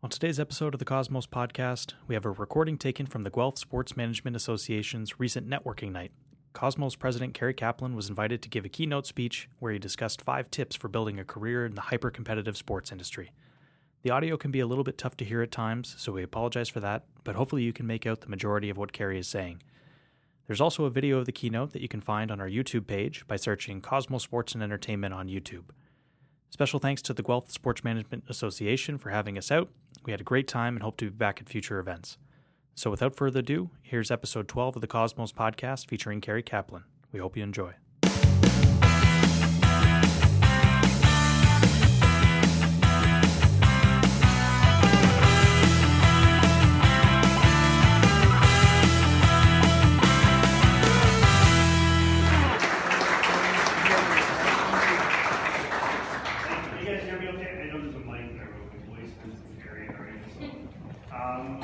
On today's episode of the Cosmos podcast, we have a recording taken from the Guelph Sports Management Association's recent networking night. Cosmos president Cary Kaplan was invited to give a keynote speech where he discussed five tips for building a career in the hyper competitive sports industry. The audio can be a little bit tough to hear at times, so we apologize for that, but hopefully you can make out the majority of what Kerry is saying. There's also a video of the keynote that you can find on our YouTube page by searching Cosmos Sports and Entertainment on YouTube. Special thanks to the Guelph Sports Management Association for having us out. We had a great time and hope to be back at future events. So, without further ado, here's episode 12 of the Cosmos podcast featuring Cary Kaplan. We hope you enjoy. Can you guys hear me okay? I know there's a mic there, but my voice is very area, so. Um,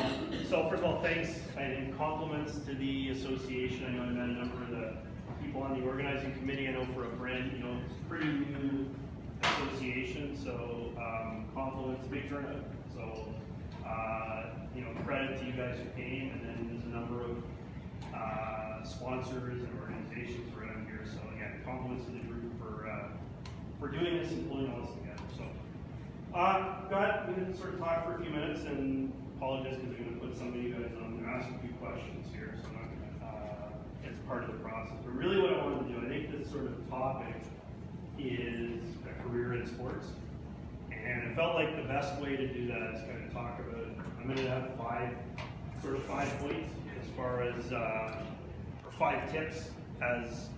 so first of all, thanks and compliments to the association. I know I met a number of the people on the organizing committee. I know for a brand, you know, it's pretty new association, so, um, compliments, big turnout. So, uh, you know, credit to you guys who came, and then there's a number of, uh, sponsors and organizations around here. So again, compliments to the group for, uh, for doing this and pulling all this together. So, uh, got, we can sort of talk for a few minutes and apologize because I'm gonna put some of you guys on, and ask a few questions here, so I'm not uh, it's part of the process. But really what I wanted to do, I think this sort of topic is a career in sports. And I felt like the best way to do that is kind of talk about, I'm gonna have five, sort of five points as far as, uh, or five tips as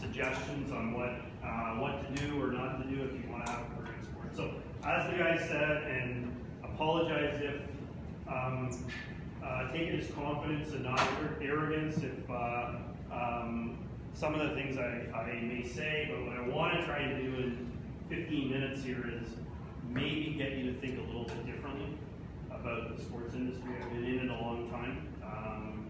suggestions on what, uh, what to do or not to do if you wanna have a career in sports. So, as the guy said, and apologize if, um, uh, take it as confidence and not arrogance if, uh, um, some of the things I, I may say, but what I wanna try and do in fifteen minutes here is maybe get you to think a little bit differently about the sports industry. I've been in it a long time. Um,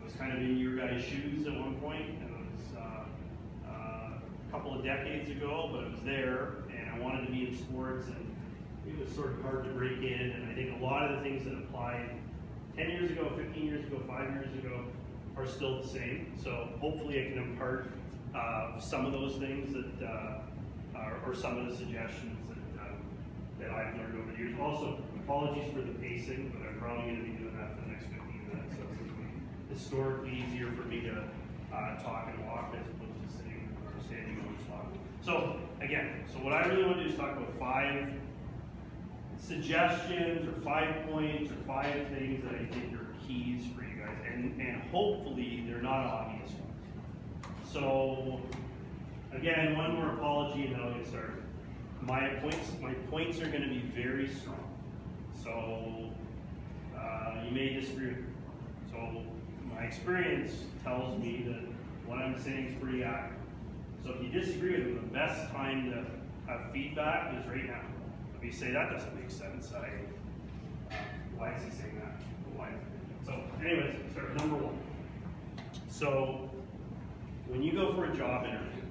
I was kind of in your guys' shoes at one point, and it was, uh, uh, a couple of decades ago, but I was there, and I wanted to be in sports, and it was sort of hard to break in, and I think a lot of the things that applied ten years ago, fifteen years ago, five years ago, are still the same. So hopefully I can impart, uh, some of those things that, uh, are- or some of the suggestions that, um, that I've learned over the years. Also, apologies for the pacing, but I'm probably gonna be doing that for the next fifteen minutes, so it's be historically easier for me to, uh, talk and walk as opposed to sitting or standing on the spot. So, again, so what I really wanna do is talk about five suggestions or five points or five things that I think are keys for you guys, and, and hopefully they're not obvious ones. So, again, one more apology and then I'll get started. My points, my points are gonna be very strong. So, uh, you may disagree with me. So, my experience tells me that what I'm saying is pretty accurate. So if you disagree with me, the best time to have feedback is right now. You say that doesn't make sense, I, uh, why is he saying that? Why? So anyways, with number one. So when you go for a job interview,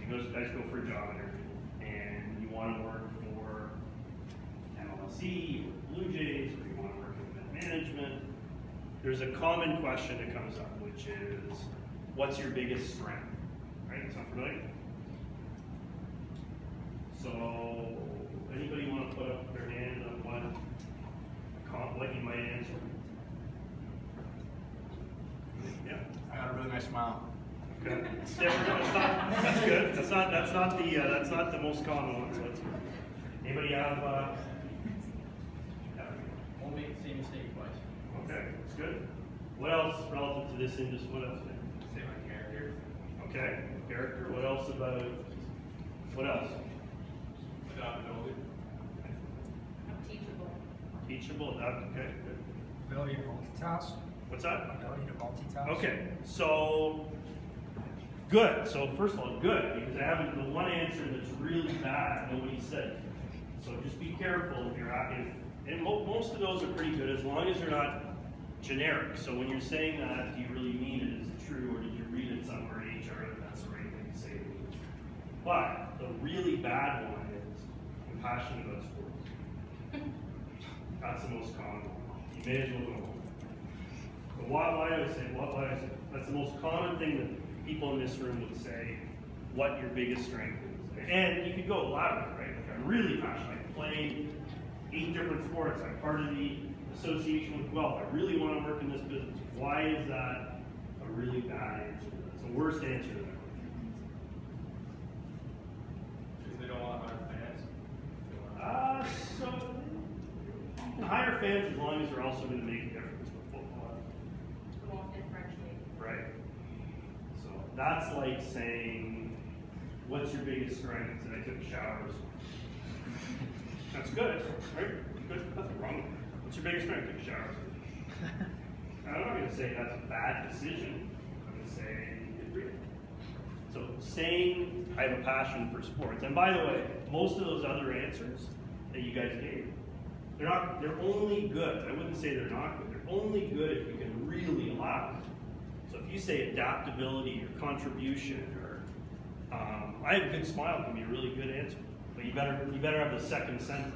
you guys, go for a job interview, and you want to work for MLSE or Blue Jays, or you want to work in management, there's a common question that comes up, which is, what's your biggest strength? Right, sound familiar? So, anybody want to put up their hand on what, com- what you might answer? Yeah. I got a really nice smile. Okay. It's different. That's not, that's good. That's not, that's not the, uh, that's not the most common one, so that's good. Anybody have, uh? yeah. Won't make the same mistake twice. Okay, that's good. What else relative to this industry, what else? Say my character. Okay, character, what else about, what else? Adaptability. I'm teachable. Teachable, that, okay, good. Ability to multitask. What's that? Ability to multitask. Okay, so, good, so first of all, good, because I haven't, the one answer that's really bad, nobody said. So just be careful if you're, at- if, and mo- most of those are pretty good, as long as they're not generic. So when you're saying that, do you really mean it? Is it true, or did you read it somewhere in HR that that's the right thing to say to me? But the really bad one is, I'm passionate about sports. That's the most common one. You may as well go home. But why, why do I say, why, why do I say, that's the most common thing that people in this room would say, what your biggest strength is. And you could go louder, right? Like I'm really passionate. I played eight different sports. I'm part of the association with wealth. I really want to work in this business. Why is that a really bad answer? It's the worst answer to that. Because they don't want to hire fans. Uh, so hire fans as long as they're also going to make a difference with football, It won't differentiate. right? So that's like saying, "What's your biggest strength?" And I took showers. That's good, right? Good, nothing wrong. with it. What's your biggest strength? Took showers. I'm not going to say that's a bad decision. I'm going to say good for. So saying I have a passion for sports, and by the way, most of those other answers that you guys gave, they're not. They're only good. I wouldn't say they're not good. They're only good if you can really allow it. So if you say adaptability or contribution or um, I have a good smile can be a really good answer, but you better you better have the second sentence.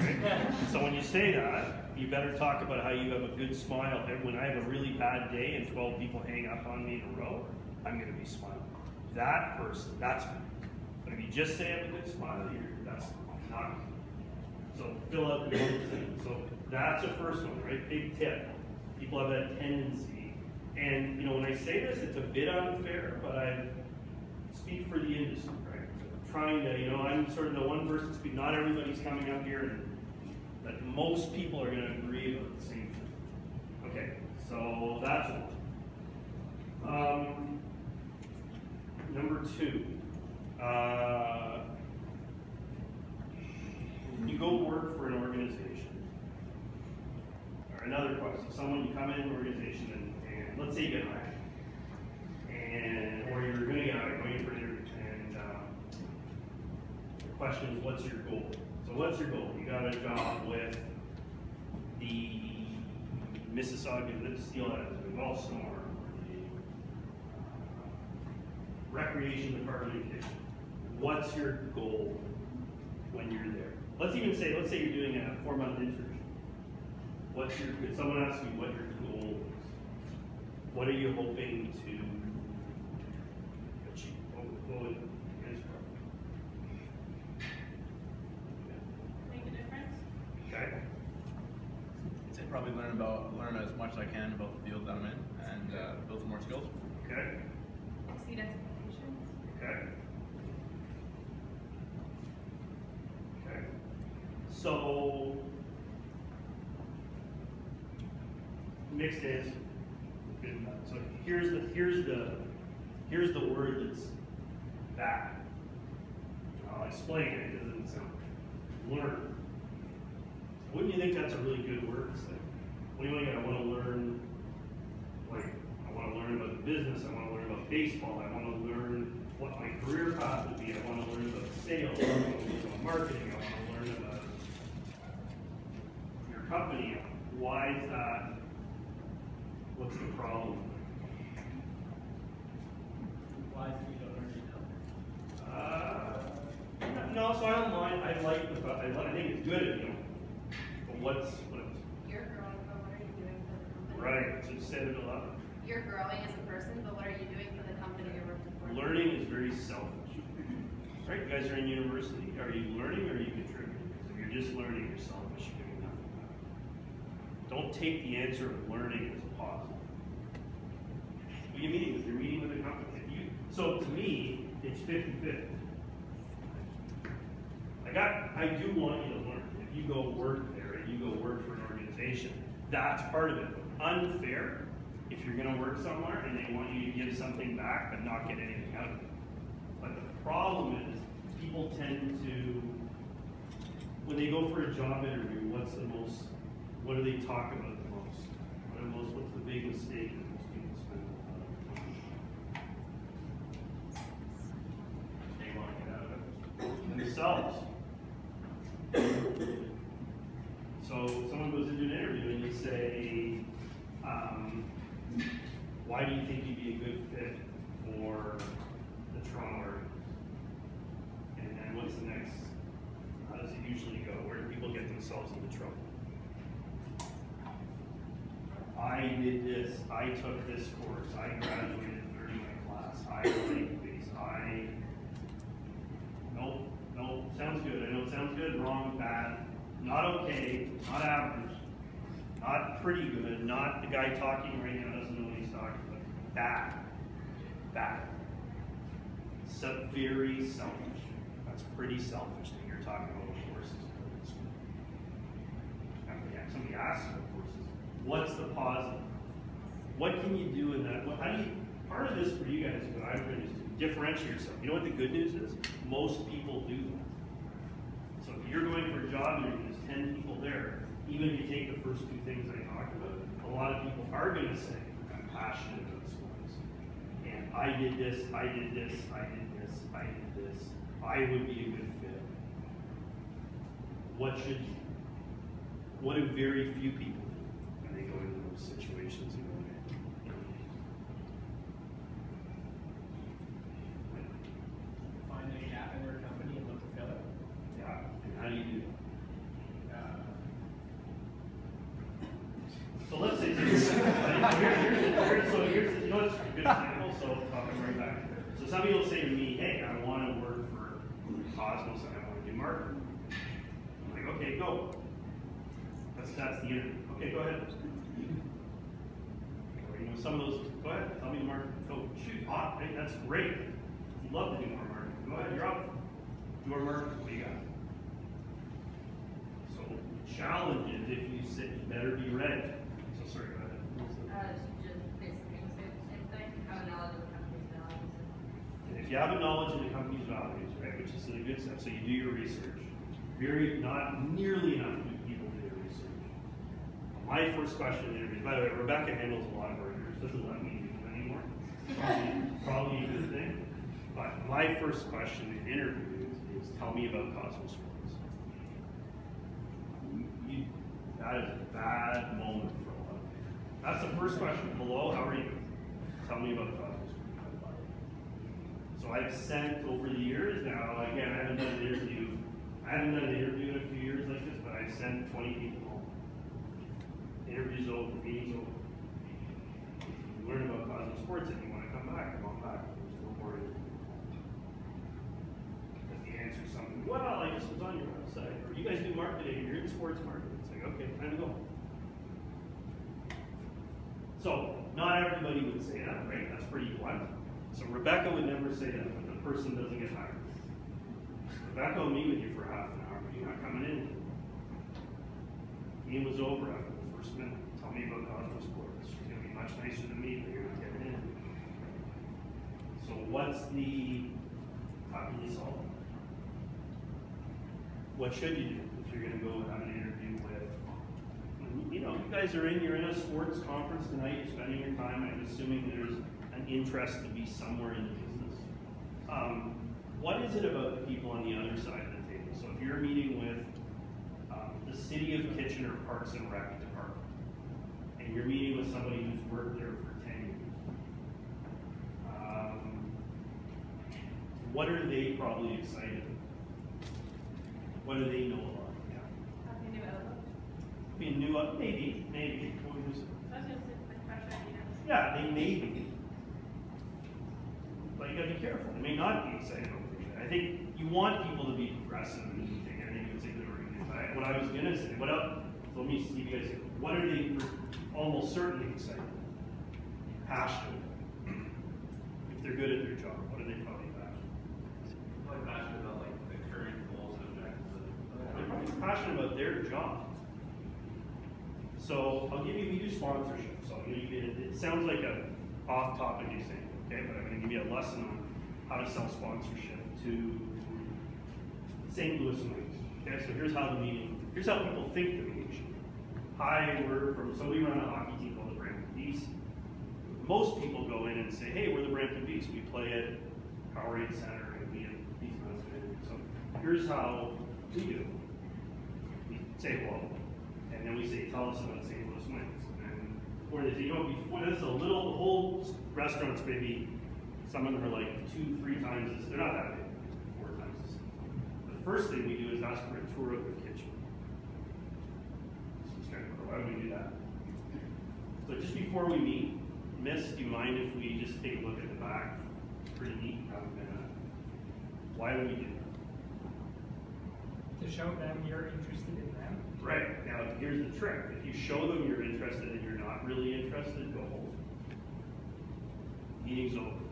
Right? So when you say that, you better talk about how you have a good smile. And when I have a really bad day and 12 people hang up on me in a row, I'm going to be smiling. That person, that's me. But if you just say I have a good smile, that's not. So fill out the sentence. So that's the first one, right? Big tip. People have that tendency. And, you know, when I say this, it's a bit unfair, but I speak for the industry, right? So trying to, you know, I'm sort of the one person speak. Not everybody's coming up here, and but most people are going to agree about the same thing. Okay, so that's one. Um, number two, uh, you go work for an organization. Or another question, someone you come in an organization and, and let's say you get hired, and or you're going to get hired, going for an interview, and um, the question is, what's your goal? So what's your goal? You got a job with the Mississauga Steelheads, the Guelph Storm, or the uh, Recreation Department. What's your goal when you're there? Let's even say, let's say you're doing a four-month internship. What's your, if someone asks you what your goal is, what are you hoping to achieve? What would- what would answer? Make a difference? Okay? I'd say probably learn about learn as much as I can about the field that I'm in and uh, build some more skills. Okay? Exceed expectations? Okay. Okay. So, mixed is. So here's the here's the here's the word that's bad. I'll explain it. It doesn't sound learn. Wouldn't you think that's a really good word? It's like, what do you mean? I want to learn like I want to learn about the business, I want to learn about baseball, I want to learn what my career path would be, I want to learn about sales, I want to learn about marketing, I want to learn about your company. Why is that? What's the problem? Why do you don't learn No, so I. I like the. I, li- I think it's good, you know. But what's what? You're growing, but what are you doing for the company? Right. So say it aloud. You're growing as a person, but what are you doing for the company you're working for? Learning is very selfish. Right? You guys are in university. Are you learning or are you contributing? Because if you're just learning, you're selfish. You're doing nothing. Don't take the answer of learning as a positive. Who are you meeting with? You're meeting with a company. If you, so to me, it's 50-50. I I do want you to learn. If you go work there and you go work for an organization, that's part of it. Unfair if you're gonna work somewhere and they want you to give something back but not get anything out of it. But the problem is, people tend to, when they go for a job interview, what's the most, what do they talk about the most? What are the most, what's the big mistake that most people spend? They wanna get out of it. Themselves. So someone goes into an interview and you say, um, why do you think you'd be a good fit for the Toronto Argonauts? And then what's the next? How does it usually go? Where do people get themselves into trouble? I did this, I took this course, I graduated third in class, I like these, I. Nope, nope, sounds good, I know it sounds good, wrong, bad, not okay, not average, not pretty good, not the guy talking right now doesn't know what he's talking about, bad, bad. So very selfish, that's pretty selfish that you're talking about courses somebody asks about courses, what's the positive? What can you do in that, how do you, part of this for you guys, what I've written is to differentiate yourself. You know what the good news is? Most people do that. So if you're going for a job interview, there's ten people there, even if you take the first two things I talked about, a lot of people are gonna say, I'm passionate about sports. And I did this, I did this, I did this, I did this, I would be a good fit. What should? What do very few people do when they go into those situations? and when they- Find a gap in your company and look to fill it. Yeah, and how do you do that? Uh, So let's say, so here's, here's, here's, so here's, you know what's a good example, so talking right back. So somebody will say to me, hey, I wanna work for Cosmos and I wanna do marketing. I'm like, okay, go. That's, that's the interview. Okay, go ahead. Or, you know, some of those, go ahead, tell me the market, go, shoot, hot, hey, that's great. Love to do more marketing. Go ahead, you're up. Do more marketing, what do you got? So challenge is if you sit, you better be ready. So sorry, go ahead. Uh, just basically the same, same thing, have a knowledge of the company's values. You have a knowledge of the company's values, right, which is a good step, so you do your research. Very, not nearly enough people do their research. My first question in interviews, by the way, Rebecca handles a lot of our interviews, doesn't let me do them anymore. Probably, probably a good thing. But my first question in interviews is, tell me about Cosmos Sports. You, that is a bad moment for a lot of people. That's the first question. Hello, how are you? Tell me about Cosmos. So I've sent over the years now, again, I haven't done an interview, I haven't done an interview in a few years like this, but I've sent twenty people home. Interviews over, meetings over. You learn about Cosmos Sports and you wanna come back, come on back, there's no more. Because the answer is something, well, I just was on your website, or you guys do marketing, you're in sports marketing, it's like, okay, time to go. So, not everybody would say that, right? That's pretty blunt. So Rebecca would never say that when the person doesn't get hired. Rebecca will meet with you for half an hour, but you're not coming in. Meeting was over after the first minute. Tell me about Cosmos Sports. She's gonna be much nicer than me, but you're not getting in. So what's the, how can you solve it? What should you do if you're gonna go have an interview with you know, you guys are in, you're in a sports conference tonight, you're spending your time, I'm assuming there's an interest to be somewhere in the business. Um, what is it about the people on the other side of the table? So if you're meeting with, um, the city of Kitchener Parks and Rec Department, and you're meeting with somebody who's worked there for ten years, um, what are they probably excited? about? What do they know about? Yeah. You new outlook? Be new up, maybe, maybe. What was it? I was gonna say, like, fresh ideas. Yeah, they may be. But you gotta be careful, It may not be exciting about. I think you want people to be progressive and think, I think it's a good organization. What I was gonna say, what else, let me see you guys, what are they almost certainly excited? about? Passionate. If they're good at their job, what are they probably passionate? Probably passionate about like the current goals and objectives of They're probably passionate about their job. So I'll give you, we do sponsorship, so I'll give you, it, it sounds like a off-topic example, okay, but I'm gonna give you a lesson on how to sell sponsorship to St. Louis Knights. Okay, so here's how the meeting, here's how people think the meeting should be. Hi, we're from, so we run a hockey team called the Brampton Beast. Most people go in and say, hey, we're the Brampton Beast, we play at Powerade Center and we have these months. So here's how we do. We say hello, and then we say, tell us about St. Louis or you know, before this is a little, the whole restaurant's maybe, some of them are like two, three times this, they're not that big, four times this. The first thing we do is ask for a tour of the kitchen. So it's kind of, why would we do that? So just before we meet, Miss, do you mind if we just take a look at the back? Pretty neat, why would we do that? To show them you're interested in. Right, now, here's the trick, if you show them you're interested and you're not really interested, go home. Meeting's over.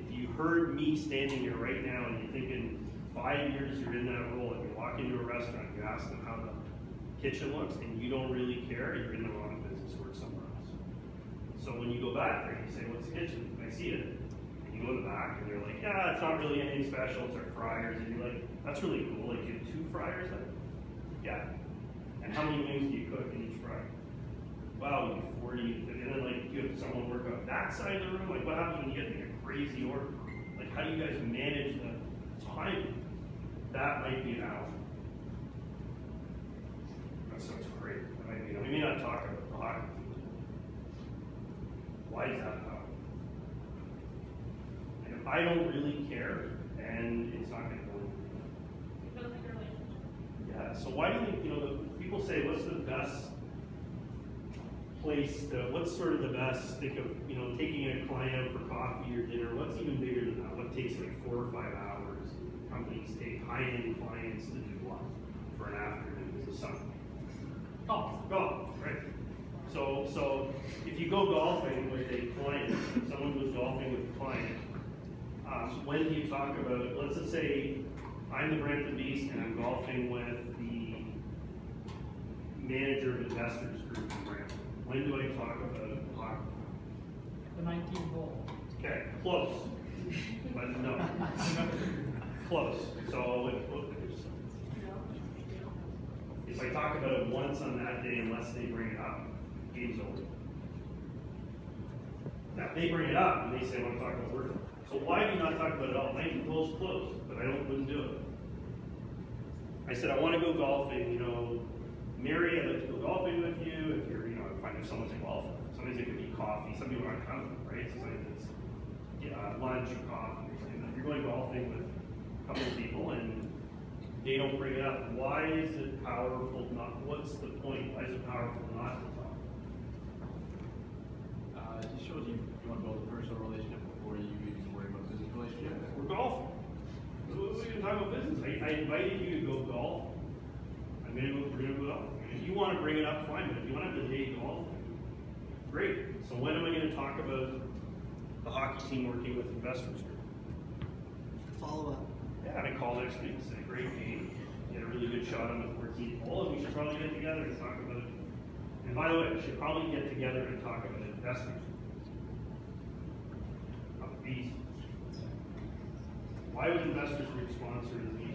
If you heard me standing here right now and you're thinking, five years you're in that role, and you walk into a restaurant, you ask them how the kitchen looks, and you don't really care, you're in the wrong business, or somewhere else. So when you go back there, you say, what's the kitchen? I see it. And you go to the back, and they're like, yeah, it's not really anything special, it's our fryers, and you're like, that's really cool, like, you have two fryers Like, Yeah. And how many wings do you cook in each fry? Wow, do forty, and then like, you have someone work on that side of the room, like, what happens when you get like a crazy order? Like, how do you guys manage the time? That might be an hour. That sounds great, that might be, we may not talk about the hockey. Why is that an hour? And if I don't really care, and it's not gonna go anywhere. Build like a relationship. Yeah, so why do you think, you know, the, people say, what's the best place to, what's sort of the best, think of, you know, taking a client out for coffee or dinner, what's even bigger than that? What takes like four or five hours? Companies take high-end clients to do what? For an afternoon, or something. Oh, Golf, right? So, so if you go golfing with a client, someone who's golfing with a client, um, when you talk about, let's just say, I'm the Brampton Beast and I'm golfing with manager of investors group in Brampton. When do I talk about hockey? the 19th hole. Okay, close, but no. Close, so if, if I talk about it once on that day, unless they bring it up, game's over. Now, if they bring it up, and they say, I wanna talk about work, so why do you not talk about it all? Nineteen holes closed, but I don't, wouldn't do it. I said, I wanna go golfing, you know, Mary, I'd like to go golfing with you, if you're, you know, find if someone's a golfer, somebody's gonna eat coffee, some people aren't coming, right? So it's like, it's, yeah, lunch or coffee, or something. if you're going golfing with a couple of people and they don't bring it up, why is it powerful not, what's the point, why is it powerful not to talk? Uh, it just shows you, you want to build a personal relationship before you even worry about business relationship. We're golfing. So we can talk about business. I, I invited you to go golf. I'm gonna we're gonna go golf. If you wanna bring it up, fine, but if you wanna have the day golf, great. So when am I gonna talk about the hockey team working with investors group? Follow up. Yeah, and I call next week and say, great game, get a really good shot on the fourteenth hole, and we should probably get together and talk about it. And by the way, we should probably get together and talk about investors. These. Why would investors group sponsor these?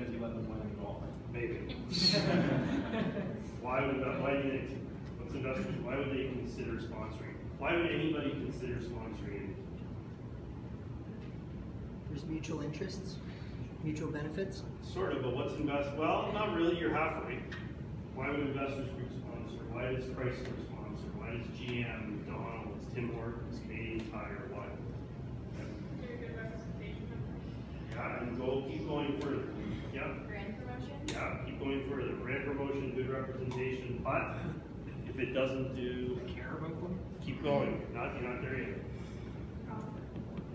Because you let them win in golf. Maybe. Why would, that- why do you think, what's investors, why would they consider sponsoring? Why would anybody consider sponsoring? There's mutual interests, mutual benefits. Sort of, but what's invest, well, not really, you're halfway. Why would investors group sponsor? Why does Chrysler sponsor? Why does GM, McDonald's, Tim Hortons, Canadian Tire, why? Is there a good representation Yeah, and go, keep going further. Yeah, brand promotion? yeah, keep going further. Brand promotion, good representation, but if it doesn't do, Care about them. keep going, mm-hmm. not, you're not there yet. Oh.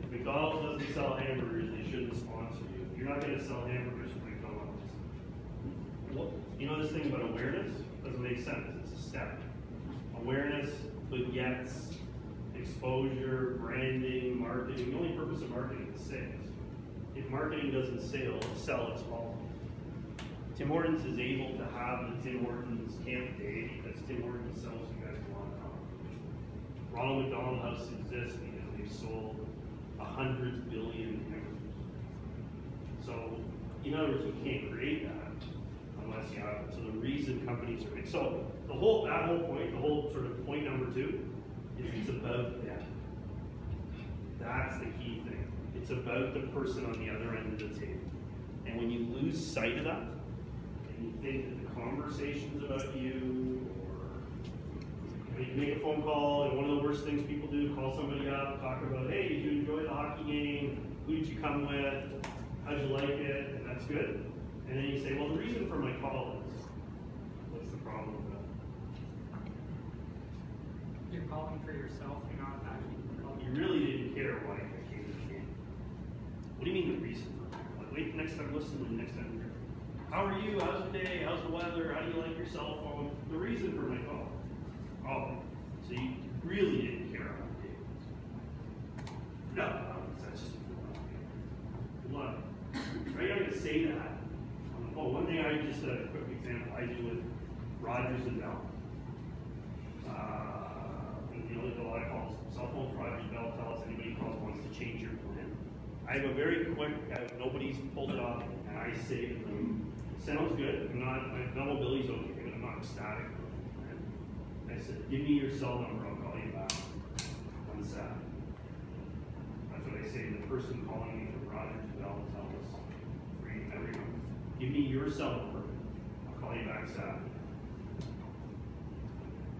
If McDonald's doesn't sell hamburgers, they shouldn't sponsor you. You're not gonna sell hamburgers from McDonald's. Well, You know this thing about awareness? Doesn't make sense, it's a step. Awareness begets exposure, branding, marketing. The only purpose of marketing is sales. If marketing doesn't sell, sell, it's all. Tim Hortons is able to have the Tim Hortons Camp Day because Tim Hortons sells you guys a lot of coffee. Ronald McDonald House exists because they've sold a hundred billion hamburgers. So, in other words, you can't create that unless you have it. So the reason companies are big. So the whole that whole point, the whole sort of point number two, is it's about them. That's the key thing. It's about the person on the other end of the table. And when you lose sight of that, and you think that the conversation's about you, or you make a phone call, and one of the worst things people do, call somebody up, talk about, hey, did you enjoy the hockey game? Who did you come with? How'd you like it? And that's good. And then you say, well, the reason for my call is, what's What's the problem with that? You're calling for yourself, you're not actually calling. You really didn't care why I came to the game. What do you mean the reason? Like, wait, next time, listen to the next time. How are you? How's the day? How's the weather? How do you like your cell phone? The reason for my call. Oh, so you really didn't care about game? No, that's just what. Are you not gonna say that? on the phone? one thing I just a quick example I do with Rogers and Bell. Uh, you know, a lot of calls, cell phones, Rogers, Bell, Telus anybody calls wants to change your. I have a very quick, uh, nobody's pulled it off, and I say to them, sounds good, I'm not, my mobility's okay, but I'm not ecstatic. And I said, give me your cell number, I'll call you back on Saturday. That's what I say to the person calling me from Rogers, Bell, Telus, free, everyone, give me your cell number, I'll call you back Saturday.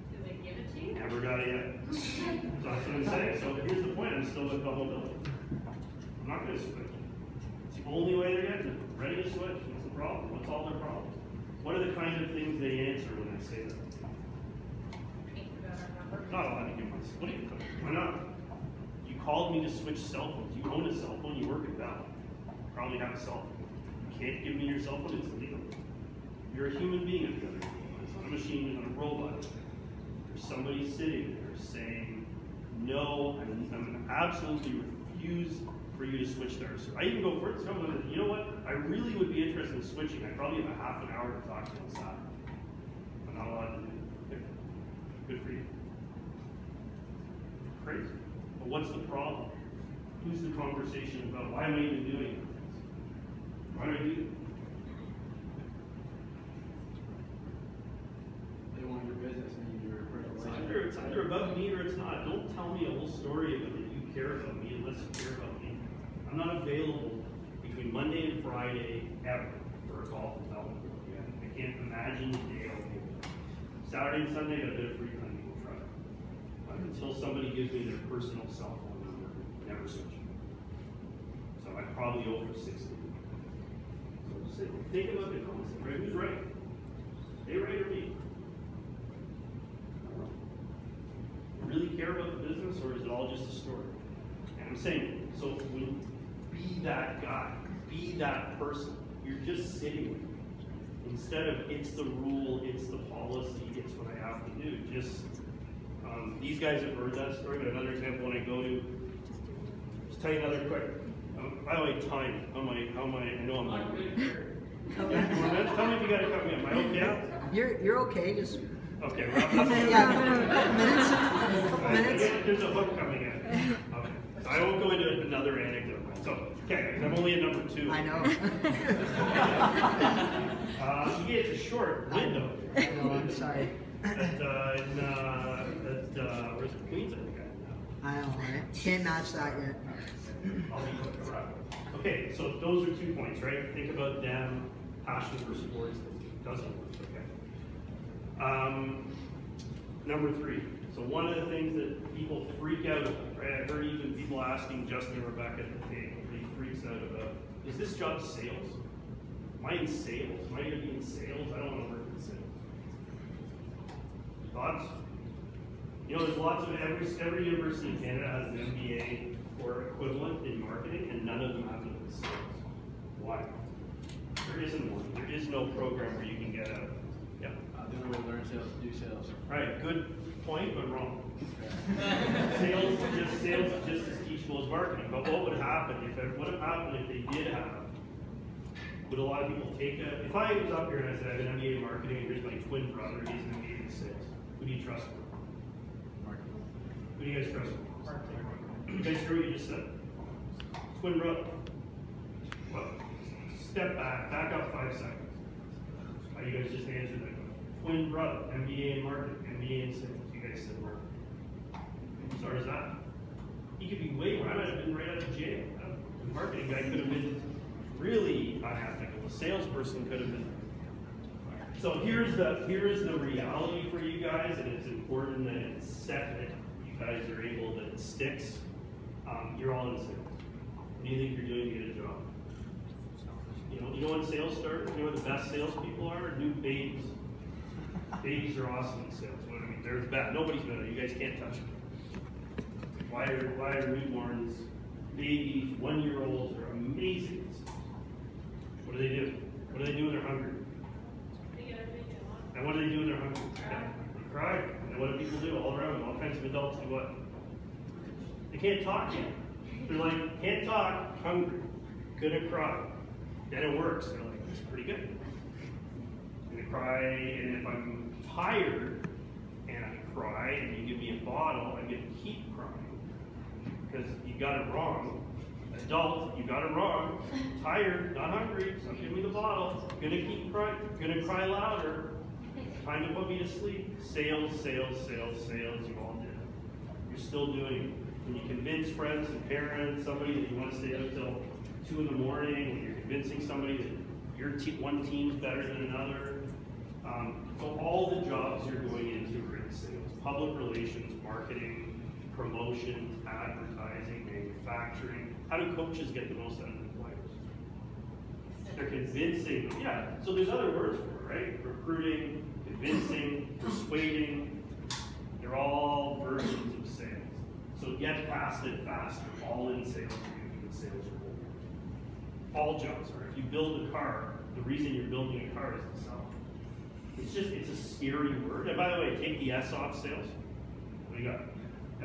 Do they give it to you? Never got it yet. So that's what I'm saying, so here's the point, I'm still with Mobility. I'm not gonna switch. It's the only way they're getting it, ready to switch, what's the problem, what's all their problems? What are the kind of things they answer when I say that? Not allowed to give my, what do you, why not? You called me to switch cell phones, you own a cell phone, you work at Bell, probably have a cell phone. You can't give me your cell phone, it's illegal. You're a human being at the other it's not a machine, not a robot. There's somebody sitting there saying, no, I'm, I'm absolutely refuse for you to switch there. So I even go further, I'm you know what, I really would be interested in switching, I probably have a half an hour to talk to you on Saturday. I'm not allowed to do it. Good for you. Crazy. But what's the problem? Who's the conversation about? Why am I even doing it? Why do I do it? They want your business and you do your personal It's either, it's either about me or it's not. Don't tell me a whole story about that you care about me unless you care about me. I'm not available between Monday and Friday ever for a call from Bell. I can't imagine the day I'll be. Saturday and Sunday, I got a bit of free time to. But until somebody gives me their personal cell phone number, never switch. So I probably over sixty. So just think- think about the concept, right? Who's right? They right or me? Really care about the business, or is it all just a story? And I'm saying, so when, be that guy, be that person. You're just sitting there. Instead of it's the rule, it's the policy, it's what I have to do. Just um, these guys have heard that story. But another example, when I go to, just tell you another quick. Um, by the way, time. How am I? How am I? I know I'm. Not Like, good. Tell me if you got to cut me. Am I okay? You're, you're okay, just, Okay. Up. yeah, couple minutes, couple minutes. There's a hook coming in. Okay. So I won't go into another anecdote. So, okay, I'm only at number two. I know. Uh, yeah, it's a short window. I know, I'm sorry. At, uh, in, uh, at, uh, where's it? Queens, I think I I don't know, right? Can't match that yet. I'll be quick, right. Okay, so those are two points, right? Think about them, passion for sports, doesn't work? Um, number three, so one of the things that people freak out about, right? I heard even people asking Justin and Rebecca the table, he freaks out about, is this job sales? Am I in sales? Am I gonna be in sales? I don't wanna work in sales. Thoughts? You know, there's lots of, every, every university in Canada has an MBA or equivalent in marketing, and none of them have it in sales. Why? There isn't one. There is no program where you can get a, yeah. The only way to learn sales to do sales. Right, good point, but wrong. Sales just, sales is just as teachable as marketing, but what would happen if, what would happen if they did have, would a lot of people take a, if I was up here and I said I have an MBA in marketing, and here's my twin brother, he's an MBA in sales, who do you trust more? Marketing. Who do you guys trust more? You guys hear what you just said? Twin brother. Well, step back, back up five seconds. How you guys just answered that question. Twin brother, MBA in marketing, MBA in sales. You guys said marketing. So is that? He could be way more. I might have been right out of jail. Uh, The marketing guy could have been really unethical. The salesperson could have been. So here's the here's the reality for you guys, and it's important that it's set that you guys are able that it sticks. Um, you're all in sales. You think you're doing a job? You know, you know when sales start, you know where the best salespeople are? New babies. Babies are awesome in sales. What I mean, they're bad. Nobody's better. You guys can't touch them. Why are why are newborns, babies, one year olds are amazing. What do they do? What do they do when they're hungry? And what do they do when they're hungry? They cry. And what do people do all around them? All kinds of adults do what? They can't talk yet. They're like, can't talk, hungry, gonna cry. Then it works. They're like, that's pretty good. I'm gonna cry, and if I'm tired and I cry and you give me a bottle, I'm gonna keep crying. Because you got it wrong. Adult, you got it wrong. Tired, not hungry, so give me the bottle. Gonna keep crying, gonna cry louder. Time to put me to sleep. Sales, sales, sales, sales, you all did. You're still doing it. When you convince friends and parents, somebody that you want to stay up till two in the morning, when you're convincing somebody that your te- one team's better than another. Um, so all the jobs you're going into are in sales, public relations, marketing, promotions, advertising, manufacturing. How do coaches get the most out of their players? They're convincing, yeah, so there's other words for it, right? Recruiting, convincing, persuading, they're all versions of sales. So get past it faster, all in sales, in sales role. All jobs are. If you build a car, the reason you're building a car is to sell. It's just, it's a scary word. And by the way, take the S off sales. You got?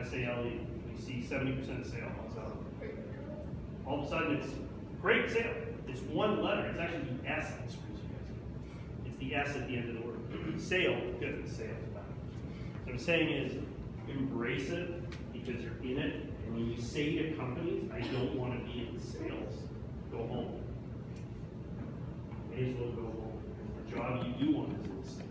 S A L E. You see seventy percent sale. What's that? All of a sudden, it's great sale. It's one letter. It's actually the S that screws you guys. It's the S at the end of the word. Sale, good. Sales. What I'm saying is, embrace it because you're in it. And when you say to companies, I don't want to be in sales, go home. May as well go home. Job you do in sales.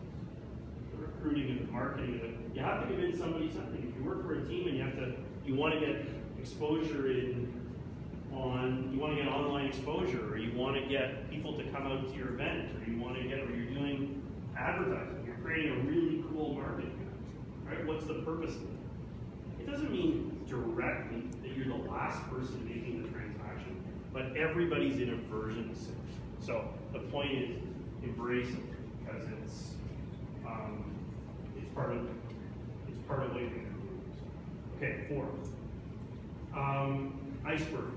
The recruiting and the marketing, you have to convince somebody something. If you work for a team and you have to, you want to get exposure in on, you want to get online exposure, or you want to get people to come out to your event, or you want to get, or you're doing advertising, you're creating a really cool marketing, right? What's the purpose of it? It doesn't mean directly that you're the last person making the transaction, but everybody's in a version of sales. So the point is, embrace it because it's um, it's part of it's part of you're. Okay, four. Um, iceberg.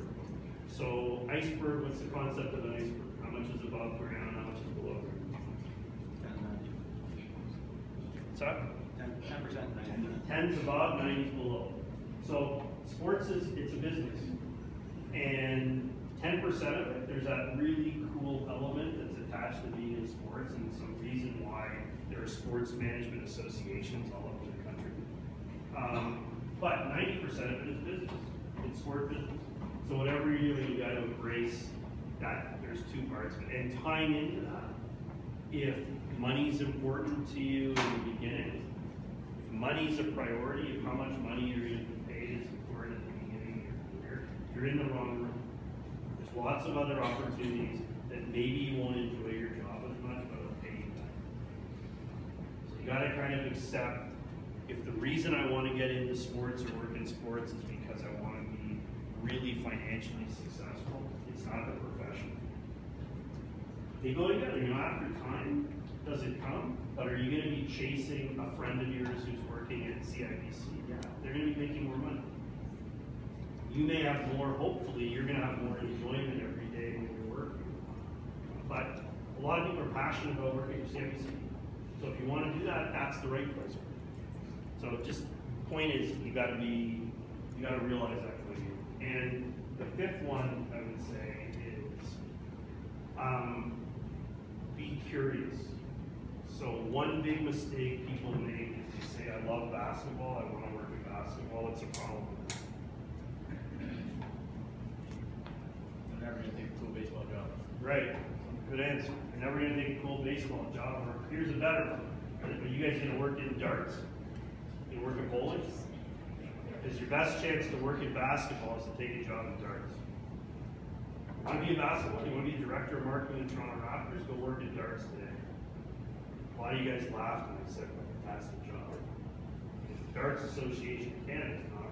So iceberg, what's the concept of an iceberg? How much is above ground? How much is below ground? That? Ten percent. Ten's above, nine's below. So sports is, it's a business. And ten percent of it, there's that really cool element that's attached to being in sports and some reason why there are sports management associations all over the country. Um, but ninety percent of it is business, it's sport business. So whatever you're doing, you gotta embrace that, there's two parts. And tying into that, if money's important to you in the beginning, if money's a priority, if how much money you're gonna be paid is important at the beginning of your career, you're in the wrong room. Lots of other opportunities that maybe you won't enjoy your job as much, but it'll pay you better. So you gotta kind of accept, if the reason I wanna get into sports or work in sports is because I wanna be really financially successful, it's not the profession. They go together, you know, after time, does it come? But are you gonna be chasing a friend of yours who's working at CIBC? Yeah, they're gonna be making more money. You may have more, hopefully, you're gonna have more enjoyment every day when you're working. But a lot of people are passionate about working at CIBC. So if you wanna do that, that's the right place for you. So just, point is, you gotta be, you gotta realize that for you. And the fifth one, I would say, is, um, be curious. So one big mistake people make is they say, I love basketball, I wanna work in basketball, it's a problem. I'm never gonna take a cool baseball job. Right, good answer. You're never gonna take a cool baseball job, or here's a better one. Are you guys gonna work in darts? You work in bowling? Because your best chance to work in basketball is to take a job in darts. You wanna be a basketball, you wanna be a director of marketing in Toronto Raptors, go work in darts today. A lot of you guys laughed when I said, that's the job. Because the Darts Association of Canada is not,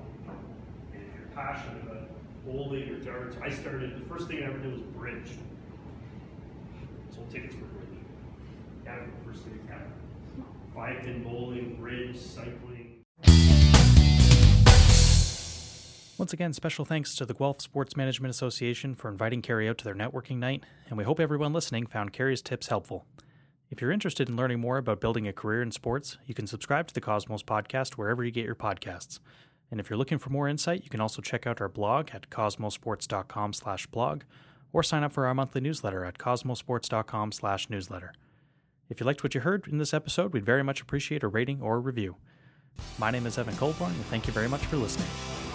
and if you're passionate about bowling or darts, I started, the first thing I ever did was bridge. Sold tickets for bridge. Canada, first thing in Canada. five pin bowling, bridge, cycling. Once again, special thanks to the Guelph Sports Management Association for inviting Cary out to their networking night, and we hope everyone listening found Cary's tips helpful. If you're interested in learning more about building a career in sports, you can subscribe to the Cosmos podcast wherever you get your podcasts. And if you're looking for more insight, you can also check out our blog at cosmosports.com/blog or sign up for our monthly newsletter at cosmosports.com/newsletter. If you liked what you heard in this episode, we'd very much appreciate a rating or a review. My name is Evan Colborn, and thank you very much for listening.